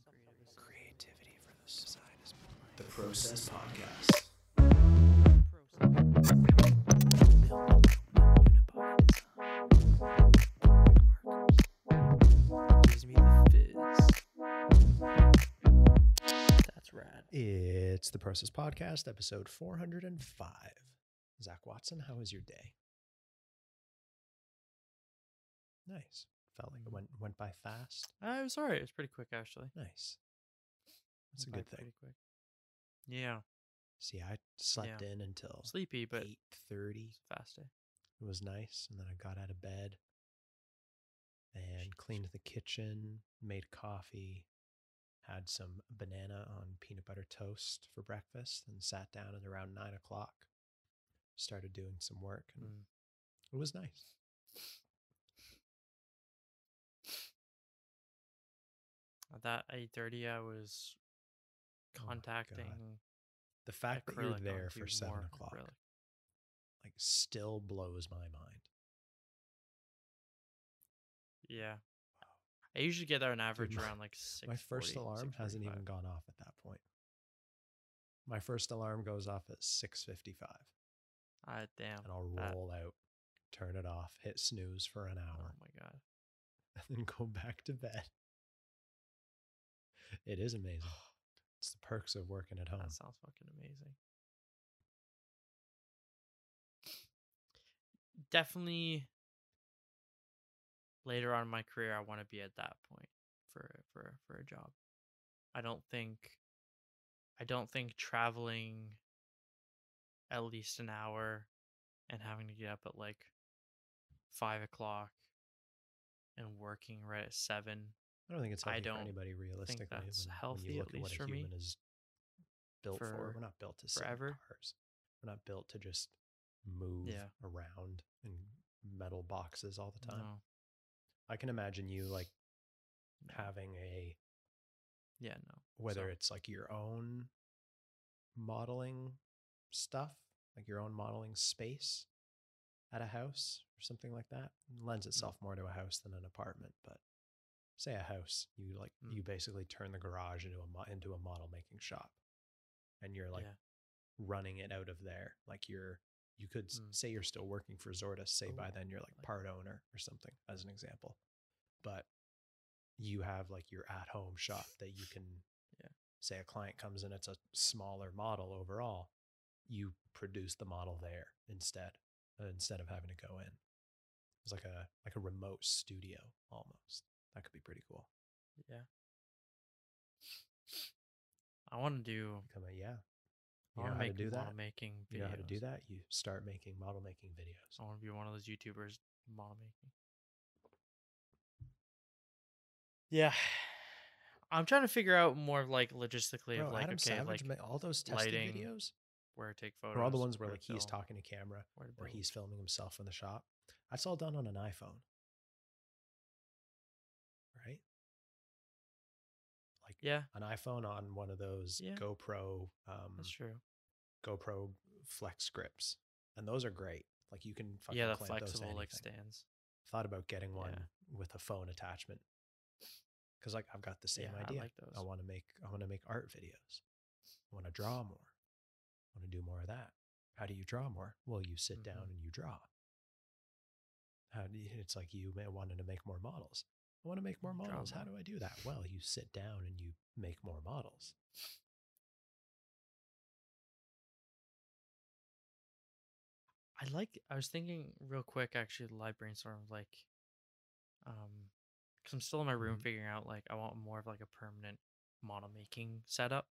Some creative Creativity for the side is the Process Podcast. Gives me the fizz. That's rad. It's the Process Podcast, episode 405. Zak Watson, how was your day? Nice. Felt like it went went by fast. Uh, it was alright. It was pretty quick actually. Nice. That's a Went by good thing. Pretty quick. Yeah, See, I slept Yeah. in until sleepy but eight thirty. fast day. It was nice, and then I got out of bed and cleaned the kitchen, made coffee, had some banana on peanut butter toast for breakfast, and sat down at around nine o'clock. Started doing some work, and Mm. it was nice. That eight thirty, I was Oh contacting The fact that you're there for seven o'clock, acrylic. like, still blows my mind. Yeah. I usually get there on average my- around like six. My first alarm hasn't even gone off at that point. My first alarm goes off at six fifty-five, Ah, damn. and I'll that- roll out, turn it off, hit snooze for an hour. Oh hour. my god. and then go back to bed. It is amazing. It's the perks of working at home. That sounds fucking amazing. Definitely later on in my career I want to be at that point for for for a job. I don't think I don't think traveling at least an hour and having to get up at like five o'clock and working right at seven I don't think it's I healthy for don't anybody realistically. that's when, when healthy, you look at what least a for me, human is built for. for We're not built to sit in forever. cars. We're not built to just move Yeah. around in metal boxes all the time. No, I can imagine you like having a yeah, no. whether So- it's like your own modeling stuff, like your own modeling space at a house or something like that. It lends mm. itself more to a house than an apartment, but say a house, you like Mm. you basically turn the garage into a mo- into a model making shop. And you're like yeah. running it out of there. Like you're you could Mm. say you're still working for Zordas, say by then you're like like- part owner or something as an example. But you have like your at home shop that you can Yeah. say a client comes in it's a smaller model overall you produce the model there instead instead of having to go in it's like a like a remote studio almost that could be pretty cool. Yeah. I want to do. become a yeah. I you know want to how to make do that? model making videos. you know how to do that? You start making model making videos. I want to be one of those YouTubers model making. Yeah, I'm trying to figure out more of like logistically Bro, of like Adam okay, Savage like all those testing lighting, videos? where to take photos, or all the ones where to like he's film, talking to camera where or he's filming himself in the shop? That's all done on an iphone Yeah, an iPhone on one of those Yeah. GoPro um that's true. GoPro Flex grips, and those are great. Like you can fucking Yeah, the clamp those to flexible like stands. Thought about getting Yeah. one with a phone attachment because like I've got the same Yeah, I idea. like those. I want to make I want to make art videos. I want to draw more. I want to do more of that. How do you draw more? Well, you sit down Mhm. and you draw. How do you, it's like you may wanted to make more models. I want to make more models. How do I do that? Well, you sit down and you make more models. I like. I was thinking real quick, actually, the live brainstorm of like, um, because I'm still in my room Mhm. figuring out like I want more of like a permanent model making setup,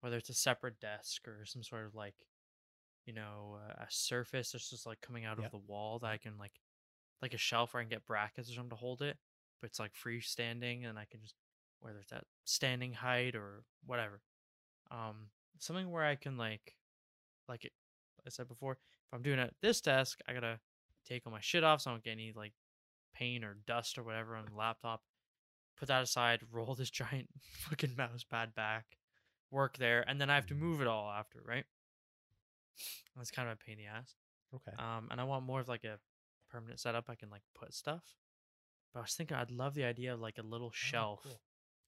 whether it's a separate desk or some sort of like, you know, uh, a surface that's just like coming out Yep. of the wall that I can like, like a shelf where I can get brackets or something to hold it, but it's like freestanding and I can just whether it's at standing height or whatever, um, something where I can like, like it, I said before, if I'm doing it at this desk, I gotta take all my shit off so I don't get any like paint or dust or whatever on the laptop. Put that aside, roll this giant fucking mouse pad back, work there, and then I have to move it all after, right? That's kind of a pain in the ass. Okay. Um, and I want more of like a permanent setup I can like put stuff. But I was thinking I'd love the idea of like a little Oh, shelf cool.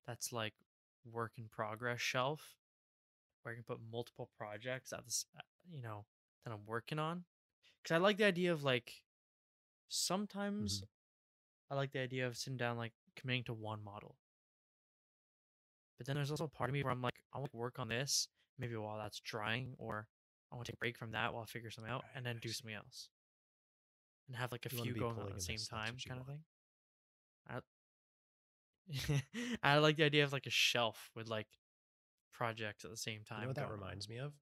that's like work in progress shelf where I can put multiple projects at this, uh, you know, that I'm working on. Because I like the idea of like sometimes I like the idea of sitting down, like committing to one model. But then there's also a part of me where I'm like, I want to work on this maybe while that's drying, or I want to take a break from that while I figure something out Right, and then do something else. And have like a You few going on at the same time, kind of want. thing. I, I like the idea of like a shelf with like projects at the same time. You know what that going on. reminds me of?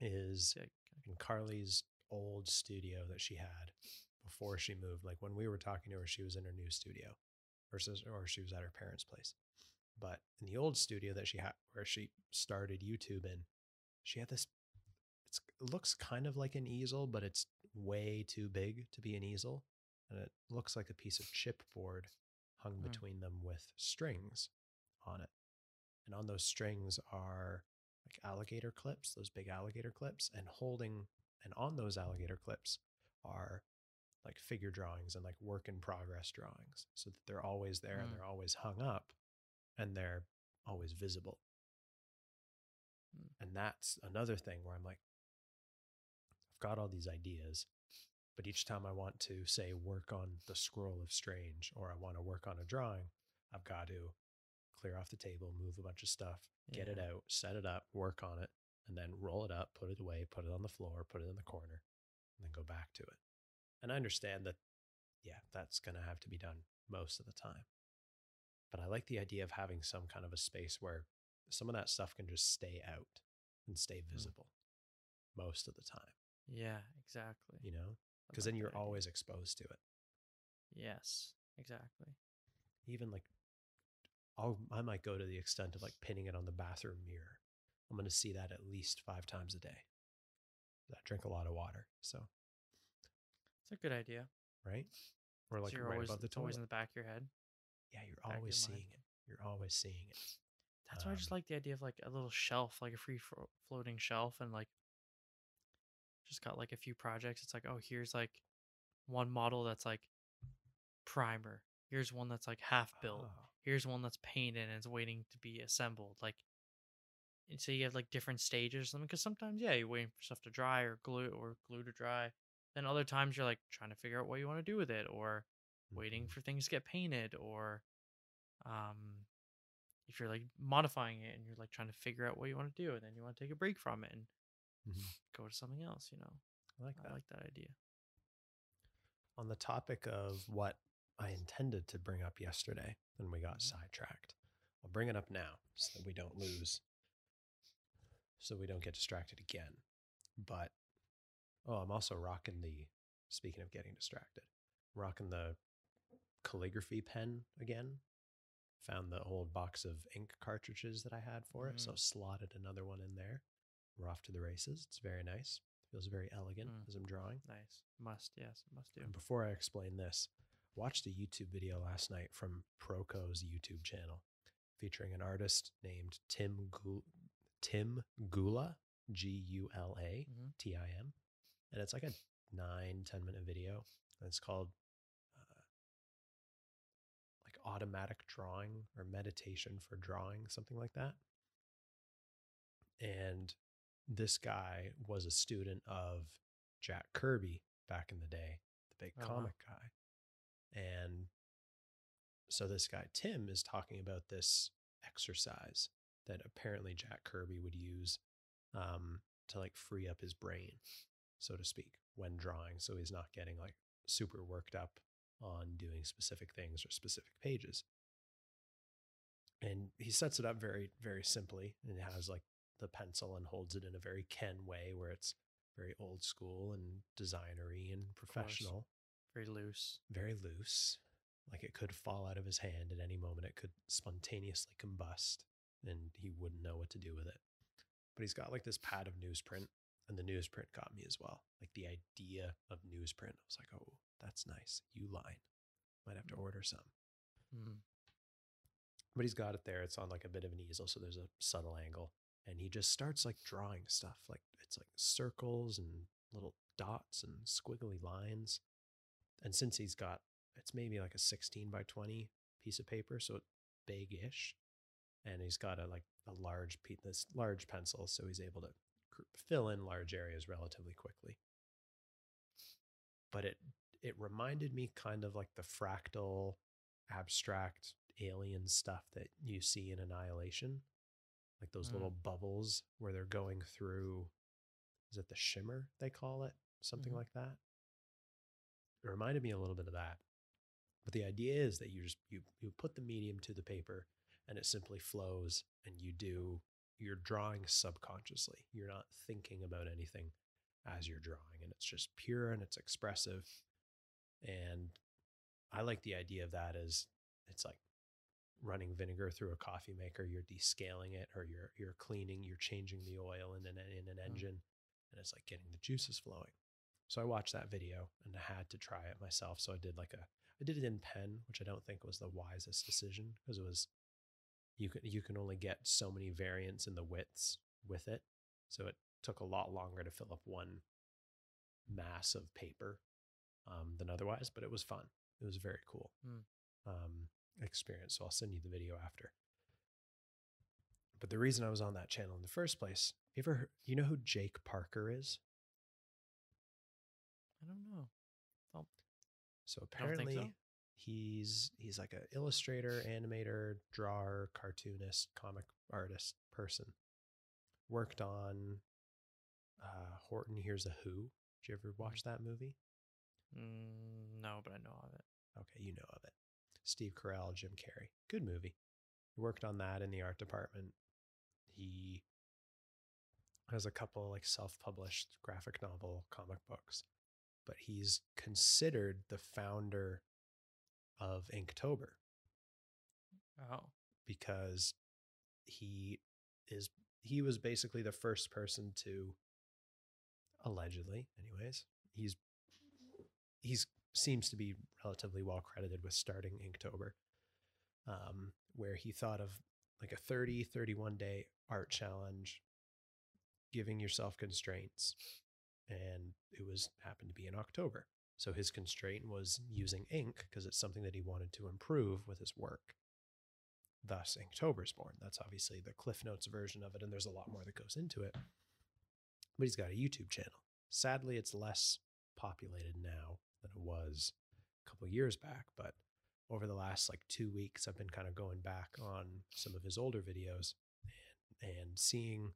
Is in Carly's old studio that she had before she moved. Like when we were talking to her, she was in her new studio versus, or she was at her parents' place. But in the old studio that she had, where she started YouTube in, she had this. It's, it looks kind of like an easel, but it's way too big to be an easel, and it looks like a piece of chipboard hung Hmm. between them with strings on it. And on those strings are like alligator clips, those big alligator clips, and holding and on those alligator clips are like figure drawings and like work in progress drawings so that they're always there and Mm. they're always hung up and they're always visible. Mm. And that's another thing where I'm like, I've got all these ideas, but each time I want to say work on the scroll of strange or I want to work on a drawing, I've got to clear off the table, move a bunch of stuff, get it out, set it up, work on it, and then roll it up, put it away, put it on the floor, put it in the corner, and then go back to it. And I understand that, yeah, that's going to have to be done most of the time. But I like the idea of having some kind of a space where some of that stuff can just stay out and stay hmm. visible most of the time, Yeah, exactly. you know? Because then you're always exposed to it. Yes, exactly. even like I'll I might go to the extent of like pinning it on the bathroom mirror. I'm going to see that at least five times a day. I drink a lot of water, so It's a good idea. right, or like so you're right always, above the it's always in the back of your head. Yeah, you're back always seeing it. You're always seeing it. That's why I just Um, like the idea of like a little shelf, like a free floating shelf, and like just got like a few projects. It's like, oh, here's like one model that's like primer. Here's one that's like half built. Oh, Here's one that's painted and it's waiting to be assembled. Like, and so you have like different stages or something. Because sometimes, yeah, you're waiting for stuff to dry or glue or glue to dry. Then other times you're like trying to figure out what you want to do with it or waiting mhm. for things to get painted or um if you're like modifying it and you're like trying to figure out what you want to do and then you want to take a break from it and Mhm. go to something else you know I like that. i like that idea On the topic of what I intended to bring up yesterday, and we got Mhm. sidetracked. I'll bring it up now so that we don't lose, so we don't get distracted again. But oh, I'm also rocking the. Speaking of getting distracted, rocking the calligraphy pen again. Found the old box of ink cartridges that I had for it, so Mm. slotted another one in there. We're off to the races. It's very nice. Feels very elegant Mm. as I'm drawing. nice must yes must do And before I explain this, watched a YouTube video last night from Proko's YouTube channel featuring an artist named Tim Gu- Tim Gula, G U L A Mhm. T I M. And it's like a nine, 10 minute video. And it's called uh, like automatic drawing or meditation for drawing, something like that. And this guy was a student of Jack Kirby back in the day, the big wow. comic guy. And so this guy, Tim, is talking about this exercise that apparently Jack Kirby would use um, to like free up his brain, so to speak, when drawing. So he's not getting like super worked up on doing specific things or specific pages. And he sets it up very, very simply and it has like the pencil and holds it in a very Ken way where it's very old school and designery and professional, very loose very loose. Like it could fall out of his hand at any moment. It could spontaneously combust and he wouldn't know what to do with it. But he's got like this pad of newsprint and the newsprint got me as well. Like the idea of newsprint. I was like, oh, that's nice. You line. Might have to order some Mhm. but he's got it there. It's on like a bit of an easel, so there's a subtle angle. And he just starts like drawing stuff. Like it's like circles and little dots and squiggly lines. And since he's got it's maybe like a 16 by 20 piece of paper, so big-ish, and he's got a like a large pe- this large pencil, so he's able to fill in large areas relatively quickly. But it it reminded me kind of like the fractal, abstract alien stuff that you see in Annihilation, like those Mm. little bubbles where they're going through. Is it the shimmer they call it? Something Mhm. like that. It reminded me a little bit of that. But the idea is that you just you you put the medium to the paper and it simply flows and you do you're drawing subconsciously. You're not thinking about anything as you're drawing and it's just pure and it's expressive. And I like the idea of that as it's like running vinegar through a coffee maker, you're descaling it or you're you're cleaning, you're changing the oil in an in an engine and it's like getting the juices flowing. So I watched that video and I had to try it myself. So I did like a I did it in pen, which I don't think was the wisest decision because it was you can you can only get so many variants in the widths with it. So it took a lot longer to fill up one mass of paper um, than otherwise, but it was fun. It was very cool Hmm. um, experience. So I'll send you the video after. But the reason I was on that channel in the first place, you ever heard, you know who Jake Parker is? I don't know. So I don't think apparently so. he's he's like an illustrator, animator, drawer, cartoonist, comic artist person. Worked on uh, Horton Hears a Who. Did you ever watch that movie? Mm, no, but I know of it. Okay, you know of it. Steve Carell, Jim Carrey. Good movie. He worked on that in the art department. He has a couple like self-published graphic novel comic books, but he's considered the founder of Inktober Oh, because he is he was basically the first person to allegedly anyways he's he's seems to be relatively well credited with starting inktober um, where he thought of like a 30 31 day art challenge giving yourself constraints and it was happened to be in october so his constraint was using ink because it's something that he wanted to improve with his work thus Inktober's born. That's obviously the Cliff Notes version of it, and there's a lot more that goes into it. But he's got a YouTube channel. Sadly, it's less populated now than it was a couple years back, but over the last like two weeks, I've been kind of going back on some of his older videos and, and seeing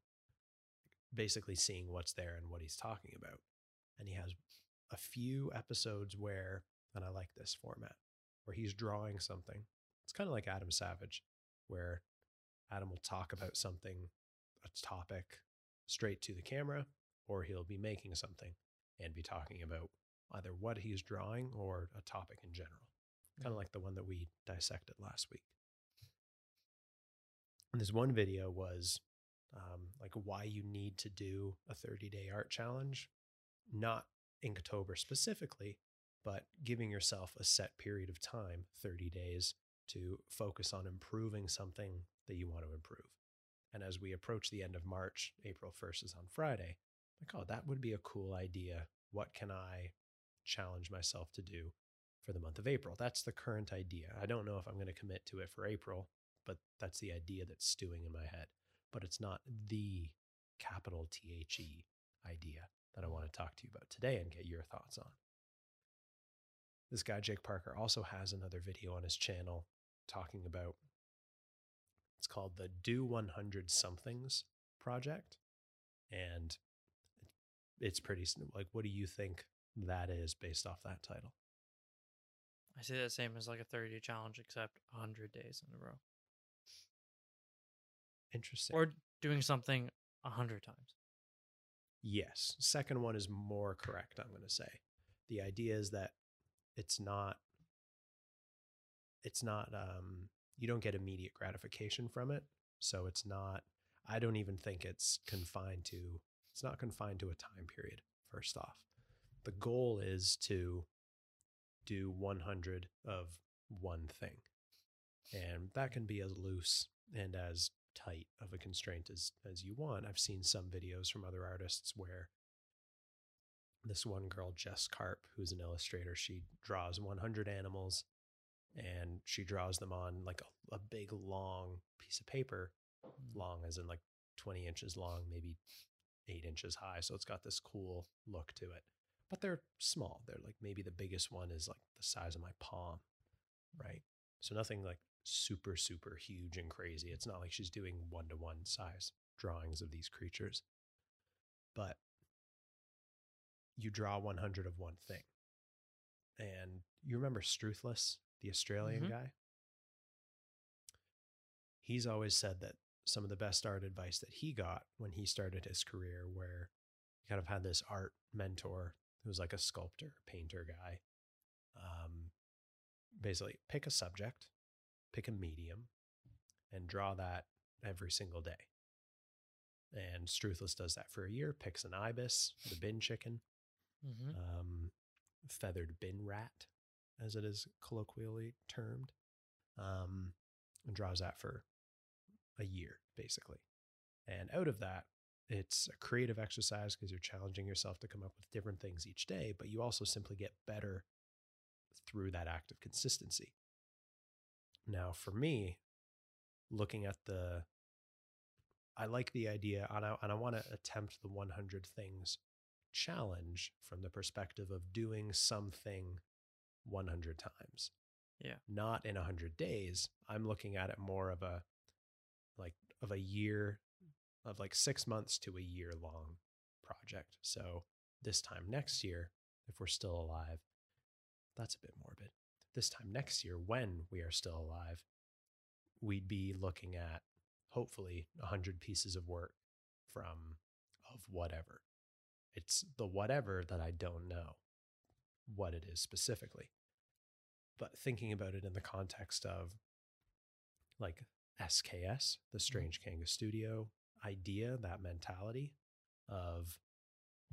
basically seeing what's there and what he's talking about. And he has a few episodes where, and I like this format, where he's drawing something. It's kind of like Adam Savage, where Adam will talk about something, a topic, straight to the camera, or he'll be making something and be talking about either what he's drawing or a topic in general. Kind of like the one that we dissected last week. And this one video was um, like why you need to do a 30 day art challenge, not Inktober specifically, but giving yourself a set period of time, 30 days, to focus on improving something that you want to improve. And as we approach the end of March, April 1st is on Friday, like, oh, that would be a cool idea. What can I challenge myself to do for the month of April? That's the current idea. I don't know if I'm going to commit to it for April, but that's the idea that's stewing in my head. But it's not the capital T H E idea that I want to talk to you about today and get your thoughts on. This guy, Jake Parker, also has another video on his channel talking about it's called the Do 100 Somethings Project. And it's pretty like, what do you think that is based off that title? I see that same as like a 30 day challenge, except 100 days in a row. Interesting. Or doing something 100 times. Yes. Second one is more correct, I'm going to say. The idea is that it's not it's not um you don't get immediate gratification from it. So it's not I don't even think it's confined to it's not confined to a time period first off. The goal is to do 100 of one thing. And that can be as loose and as tight of a constraint as as you want. I've seen some videos from other artists where this one girl, Jess Carp, who's an illustrator, she draws 100 animals and she draws them on like a, a big long piece of paper, Mm. long as in like 20 inches long, maybe eight inches high. So it's got this cool look to it. But they're small. They're like maybe the biggest one is like the size of my palm, right? So nothing like super, super huge and crazy. It's not like she's doing one to one size drawings of these creatures. But you draw 100 of one thing. And you remember Struthless, the Australian Mhm. guy? He's always said that some of the best art advice that he got when he started his career, where he kind of had this art mentor who was like a sculptor, painter guy. Um, basically, pick a subject, pick a medium, and draw that every single day. And Struthless does that for a year, picks an ibis, the bin chicken, Mm-hmm. um, feathered bin rat, as it is colloquially termed, um, and draws that for a year, basically. And out of that, it's a creative exercise because you're challenging yourself to come up with different things each day, but you also simply get better through that act of consistency. Now, for me, looking at the, I like the idea, and I, and I want to attempt the 100 things challenge from the perspective of doing something 100 times. Yeah. Not in 100 days. I'm looking at it more of a like of a year of like 6 months to a year long project. So this time next year if we're still alive, that's a bit morbid. This time next year when we are still alive, we'd be looking at hopefully 100 pieces of work from of whatever. It's the whatever that I don't know what it is specifically. But thinking about it in the context of like SKS, the mm-hmm. Strange Kanga Studio idea, that mentality of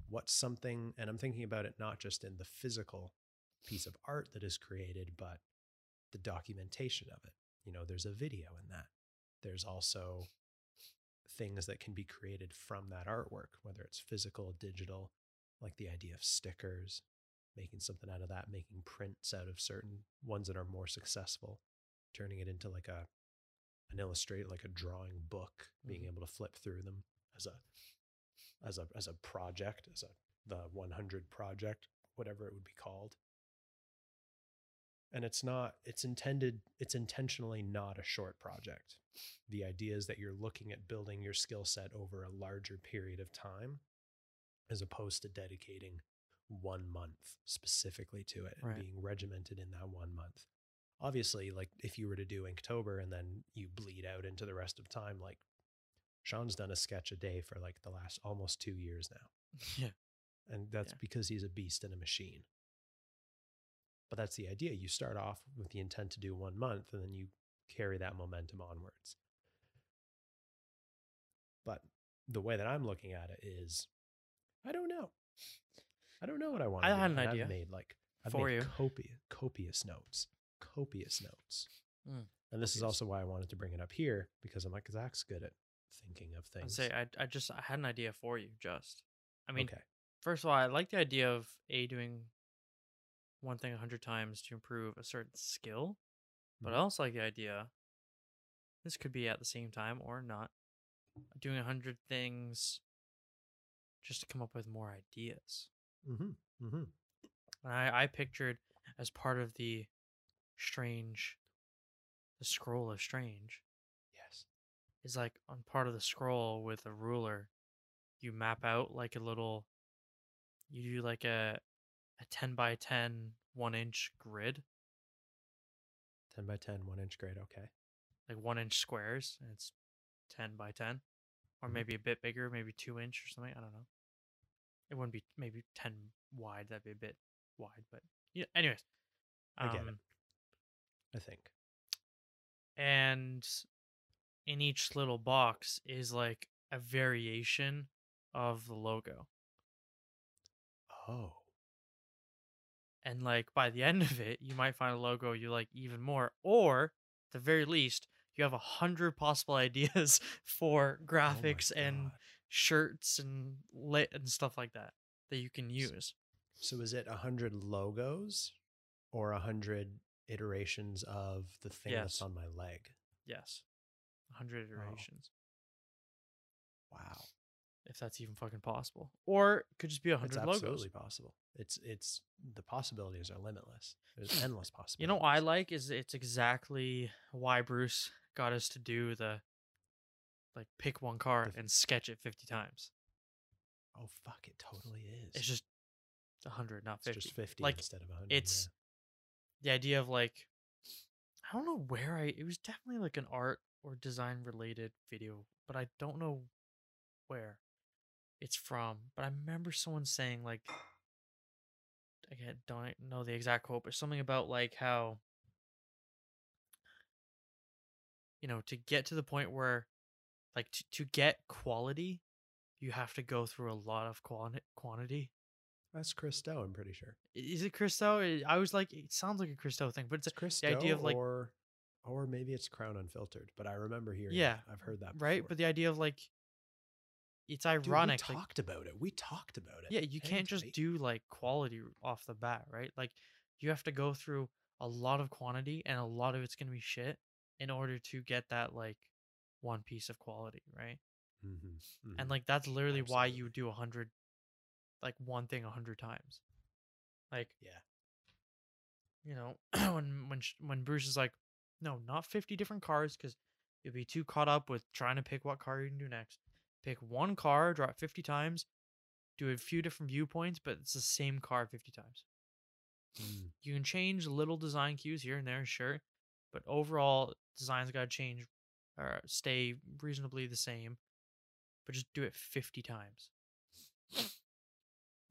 what's something, and I'm thinking about it not just in the physical piece of art that is created, but the documentation of it. You know, there's a video in that. There's also things that can be created from that artwork, whether it's physical, digital, like the idea of stickers, making something out of that, making prints out of certain ones that are more successful, turning it into like a an illustrate like a drawing book, being Mhm. able to flip through them as a as a as a project, as a the 100 project, whatever it would be called. And it's not it's intended it's intentionally not a short project the idea is that you're looking at building your skill set over a larger period of time as opposed to dedicating one month specifically to it and Right. being regimented in that one month obviously like if you were to do inktober and then you bleed out into the rest of time like sean's done a sketch a day for like the last almost two years now Yeah. and that's Yeah. because he's a beast and a machine but that's the idea you start off with the intent to do one month and then you carry that momentum onwards but the way that i'm looking at it is i don't know i don't know what i want I do, had an idea i've made like i've for made you. copious copious notes copious notes Mm, and this is also why i wanted to bring it up here because i'm like Zak's good at thinking of I'd things say I, I just I had an idea for you. Just I mean, okay first of all, I like the idea of a doing one thing a hundred times to improve a certain skill, but I Mhm. also like the idea. This could be at the same time or not. Doing a hundred things just to come up with more ideas. mm-hmm mm-hmm And I, I pictured as part of the strange, the scroll of strange yes is like on part of the scroll with a ruler, you map out like a little, you do like a, a 10 by 10 one inch grid, 10 by 10 one inch grid okay like one inch squares, and it's 10 by 10, or Mhm. maybe a bit bigger, maybe two inch or something. I don't know. It wouldn't be maybe 10 wide, that'd be a bit wide, but yeah, anyways. I get it. I think. And in each little box is like a variation of the logo. Oh. And like by the end of it you might find a logo you like even more or at the very least you have a hundred possible ideas for Oh graphics and shirts and lit and stuff like that that you can use. So is it a hundred logos or a hundred iterations of the thing that's on my leg. Yes. 100 iterations. Wow. If that's even fucking possible. Or it could just be It's 100 logos. absolutely possible. It's it's the possibilities are limitless. There's endless possibilities. You know what I like is it's exactly why Bruce got us to do the like pick one card The and sketch it 50 times. Oh fuck! It totally is. It's just 100, not It's 50. just fifty Like, instead of hundred. it's the idea of like I don't know where I it was definitely like an art or design related video, but I don't know where it's from. But I remember someone saying like again don't know the exact quote, but something about like how you know to get to the point where like to, to get quality you have to go through a lot of quanti- quantity That's Chris Do. I'm pretty sure. Is it Chris Do? I- I was like, it sounds like a Chris Do thing, but it's It's Chris Do, idea of, like- or or maybe it's Crown Unfiltered. But I remember hearing. Yeah, that. I've heard that. right. But the idea of like, it's Dude, ironic. we like, talked about it. We talked about it. yeah, you can't just tight. do like quality off the bat, right? Like, you have to go through a lot of quantity, and a lot of it's gonna be shit in order to get that like one piece of quality, right? Mhm, And mhm. like that's literally why you do a hundred, like one thing a hundred times. Like yeah, you know when when when Bruce is like, no, not fifty different cars because you'll be too caught up with trying to pick what car you can do next. Pick one car, draw it fifty times, do a few different viewpoints, but it's the same car fifty times. Mm, You can change little design cues here and there, sure, but overall designs got to change or stay reasonably the same. But just do it fifty times,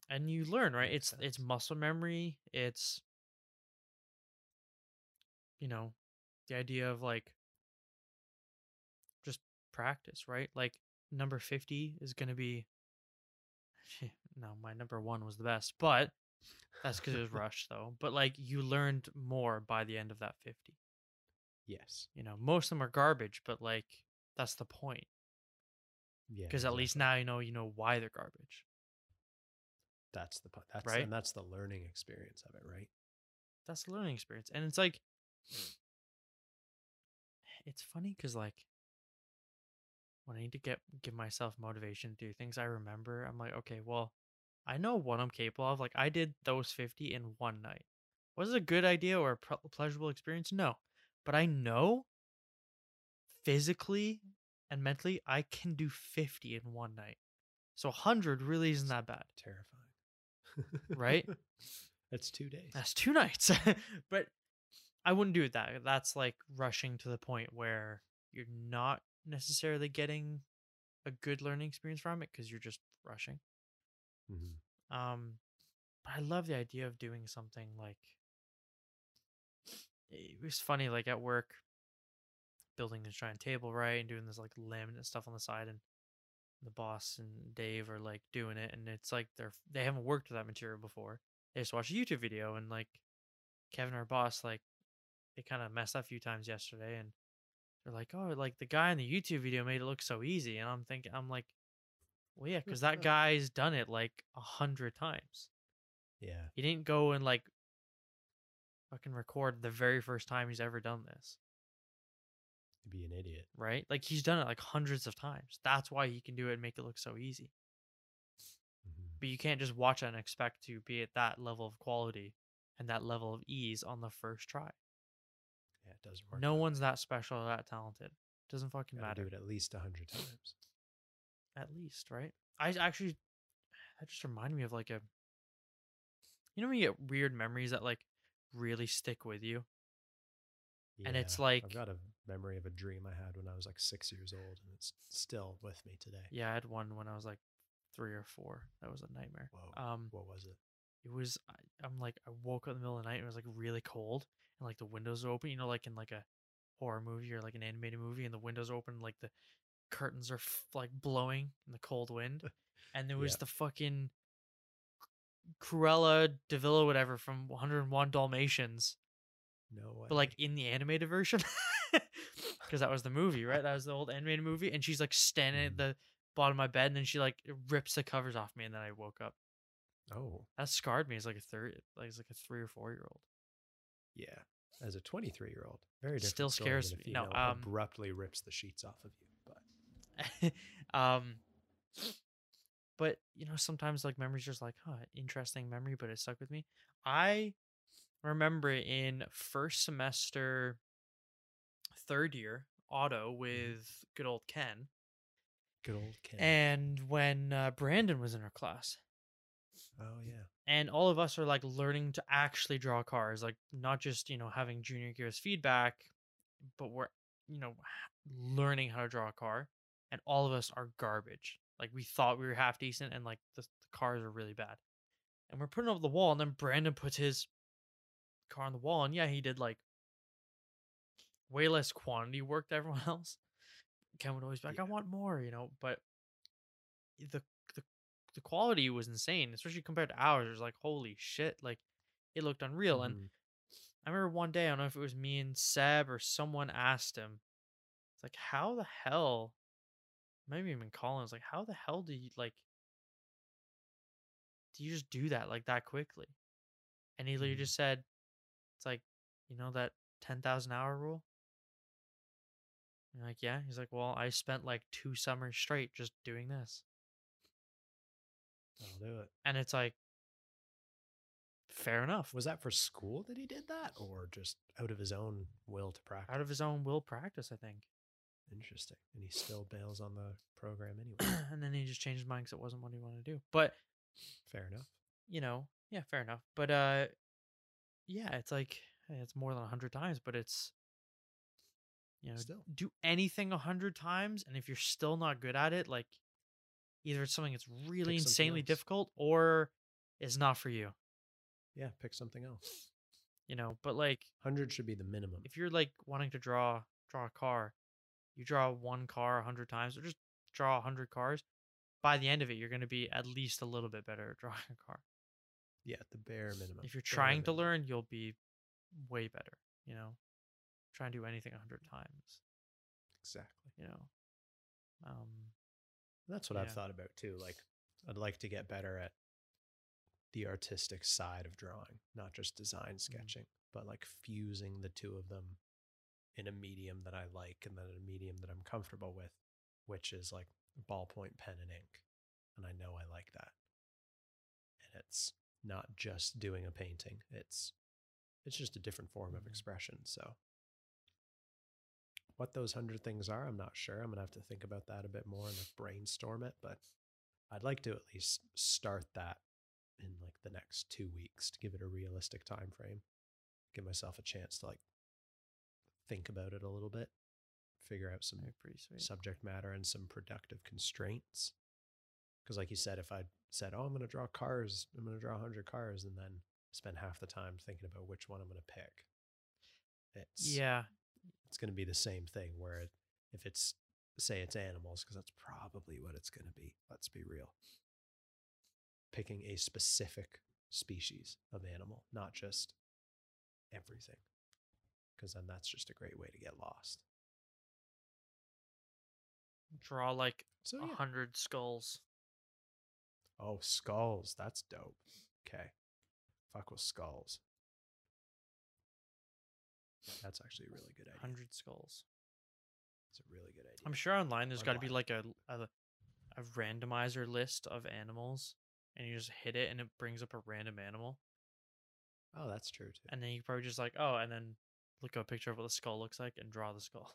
and you learn, right? It's it's muscle memory. It's you know the idea of like just practice, right? Like number fifty is gonna be. No, my number one was the best, but that's because it was rushed though. But like you learned more by the end of that 50. yes. You know, most of them are garbage, but like that's the point. Yeah. Because at least now you know you know why they're garbage. That's the that's Right? and that's the learning experience of it, right? That's the learning experience. And it's like it's funny because like when I need to get give myself motivation to do things I remember, I'm like, okay, well, I know what I'm capable of. Like I did those 50 in one night. Was it a good idea or a pleasurable experience? No. But I know physically and mentally I can do 50 in one night. So 100 really isn't that bad. Terrifying. Right? That's two days. That's two nights. but I wouldn't do it that. That's like rushing to the point where you're not necessarily getting a good learning experience from it because you're just rushing. Mhm. Um, but I love the idea of doing something like it was funny, like at work, building this giant table, right, and doing this like laminate stuff on the side, and the boss and Dave are like doing it, and it's like they're they haven't worked with that material before. They just watched a YouTube video, and like Kevin, our boss, like they kind of messed up a few times yesterday, and they're like, "Oh, like the guy in the YouTube video made it look so easy," and I'm thinking, I'm like, "Well, yeah, because that guy's done it like a hundred times." Yeah. He didn't go and like fucking record the very first time he's ever done this, Be an idiot. right? Like he's done it like hundreds of times. That's why he can do it and make it look so easy. Mhm. But you can't just watch it and expect to be at that level of quality and that level of ease on the first try. Yeah, it doesn't work. No one's that special or that talented. Doesn't fucking matter. do it at least a hundred times. At least, right? I actually that just reminded me of like a you know when you get weird memories that like really stick with you? And it's like- I've got a memory of a dream I had when I was like six years old, and it's still with me today. Yeah, I had one when I was like three or four. That was a nightmare. Whoa. Um, What was it? it was I- I'm like I woke up in the middle of the night and it was like really cold and like the windows were open. You know, like in like a horror movie or like an animated movie, and the windows are open, like the curtains are f- like blowing in the cold wind, and there was Yeah. the fucking Cruella Devilla, whatever from 101 Dalmatians, No way. but like in the animated version, because that was the movie, right? That was the old animated movie, and she's like standing at Mhm. the bottom of my bed, and then she like rips the covers off me, and then I woke up. oh That scarred me as like a third, like as like a three or four year old. yeah, as a 23 year old. Very different. Still scares me. No, um, abruptly rips the sheets off of you. But um but you know sometimes like memories just like huh interesting memory but it stuck with me i remember in first semester third year auto with good old ken good old Ken. and when uh, brandon was in our class. Oh yeah, and all of us are like learning to actually draw cars like not just you know having junior gears feedback but we're you know learning how to draw a car and all of us are garbage. Like we thought we were half decent and like the, the cars are really bad. And we're putting up the wall and then brandon puts his car on the wall and yeah he did like way less quantity work than everyone else ken would always be like i want more you know but the the the quality was insane, especially compared to ours. It was like, holy shit, like it looked unreal. And Mhm. I remember one day, I don't know if it was me and Seb or someone asked him, it's like, how the hell, maybe even Colin was like, how the hell do you like, do you just do that like that quickly? And he literally Mhm. just said, it's like, you know, that 10,000 hour rule? And like, yeah. He's like, well, I spent like two summers straight just doing this. I'll do it. And it's like, fair enough. Was that for school that he did that, or just out of his own will to practice? out of his own will practice, I think. Interesting. And he still bails on the program anyway. and then he just changed his mind because it wasn't what he wanted to do. But Fair enough. you know, yeah, fair enough. But uh, yeah, it's like it's more than a hundred times, but it's you know, Still. do anything a hundred times, and if you're still not good at it, like either it's something that's really Pick insanely difficult or it's not for you. Yeah, pick something else. You know, but like 100 should be the minimum. if you're like wanting to draw draw a car, you draw one car a hundred times, or just draw a hundred cars. By the end of it, you're going to be at least a little bit better at drawing a car. yeah, the bare minimum. If you're Bare trying to learn, you'll be way better. You know, try and do anything a hundred times. Exactly. You know, um, That's what I've thought about too. Like, I'd like to get better at the artistic side of drawing, not just design Mm. sketching, but like fusing the two of them in a medium that I like and then a medium that I'm comfortable with, which is like ballpoint pen and ink. And I know I like that. And it's not just doing a painting. It's it's just a different form of Mhm. expression. So what those hundred things are, I'm not sure. I'm gonna have to think about that a bit more and like brainstorm it, but I'd like to at least start that in like the next two weeks to give it a realistic time frame. Give myself a chance to like think about it a little bit, figure out some that'd be pretty sweet. subject matter and some productive constraints. Because, like you said, if I said, "Oh, I'm going to draw cars," I'm going to draw 100 cars, and then spend half the time thinking about which one I'm going to pick, it's yeah, it's going to be the same thing. Where it, if it's say it's animals, because that's probably what it's going to be. Let's be real. Picking a specific species of animal, not just everything, because then that's just a great way to get lost. draw like So a yeah. hundred skulls. Oh, skulls. That's dope. Okay. Fuck with skulls. That's actually a really good idea. Hundred skulls. It's a really good idea. I'm sure online there's got to be like a, a a randomizer list of animals, and you just hit it, and it brings up a random animal, Oh, that's true too. and then you probably just like oh, and then look at a picture of what the skull looks like and draw the skull.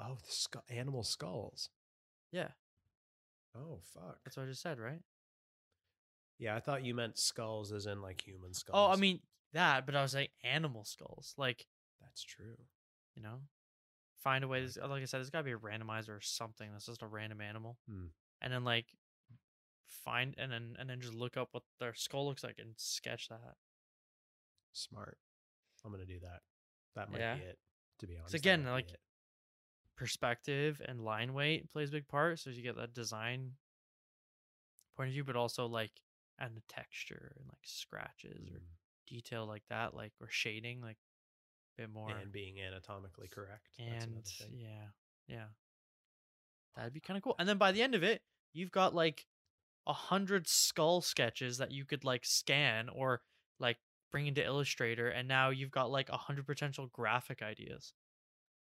Oh, the skull, animal skulls. Yeah, Oh, fuck. that's what I just said, right? Yeah, I thought you meant skulls as in like human skulls. Oh, I mean that, but I was like animal skulls, like that's true. you know, find a way. This, like I said, there's got to be a randomizer or something that's just a random animal, Hmm. and then like find and then and then just look up what their skull looks like and sketch that. Smart. I'm gonna do that. That might Yeah. be it. To be honest. Again, like perspective and line weight plays a big part, so you get that design point of view, but also like and the texture and like scratches or Mm. Detail like that, like or shading, like a bit more. and being anatomically correct. And yeah yeah that'd be kind of cool and then by the end of it you've got like a hundred skull sketches that you could like scan or like bring into Illustrator, and now you've got like a hundred potential graphic ideas.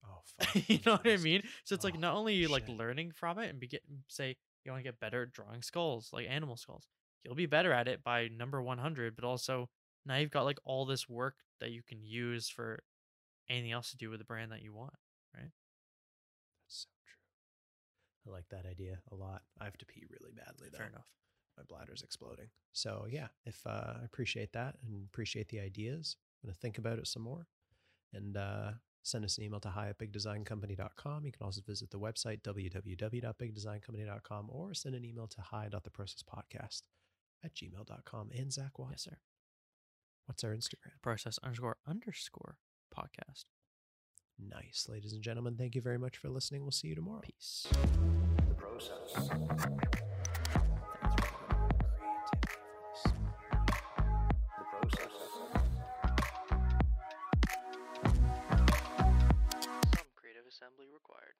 Oh, fuck. you know what I mean? So it's like Oh, not only you like learning from it and be get mm, say you want to get better at drawing skulls, like animal skulls. You'll be better at it by number 100, but also now you've got like all this work that you can use for anything else to do with the brand that you want. Right? That's so true. I like that idea a lot. I have to pee really badly though. Fair enough. My bladder's exploding. So yeah, if uh, I appreciate that and appreciate the ideas, I'm gonna think about it some more, and uh, send us an email to hi at bigdesigncompany.com. You can also visit the website www.bigdesigncompany.com or send an email to hi.theprocesspodcast at gmail.com. And Zak, what? Yes, sir. What's our Instagram? Process underscore underscore podcast. Nice, ladies and gentlemen. Thank you very much for listening. We'll see you tomorrow. Peace. The process. Some creative assembly required.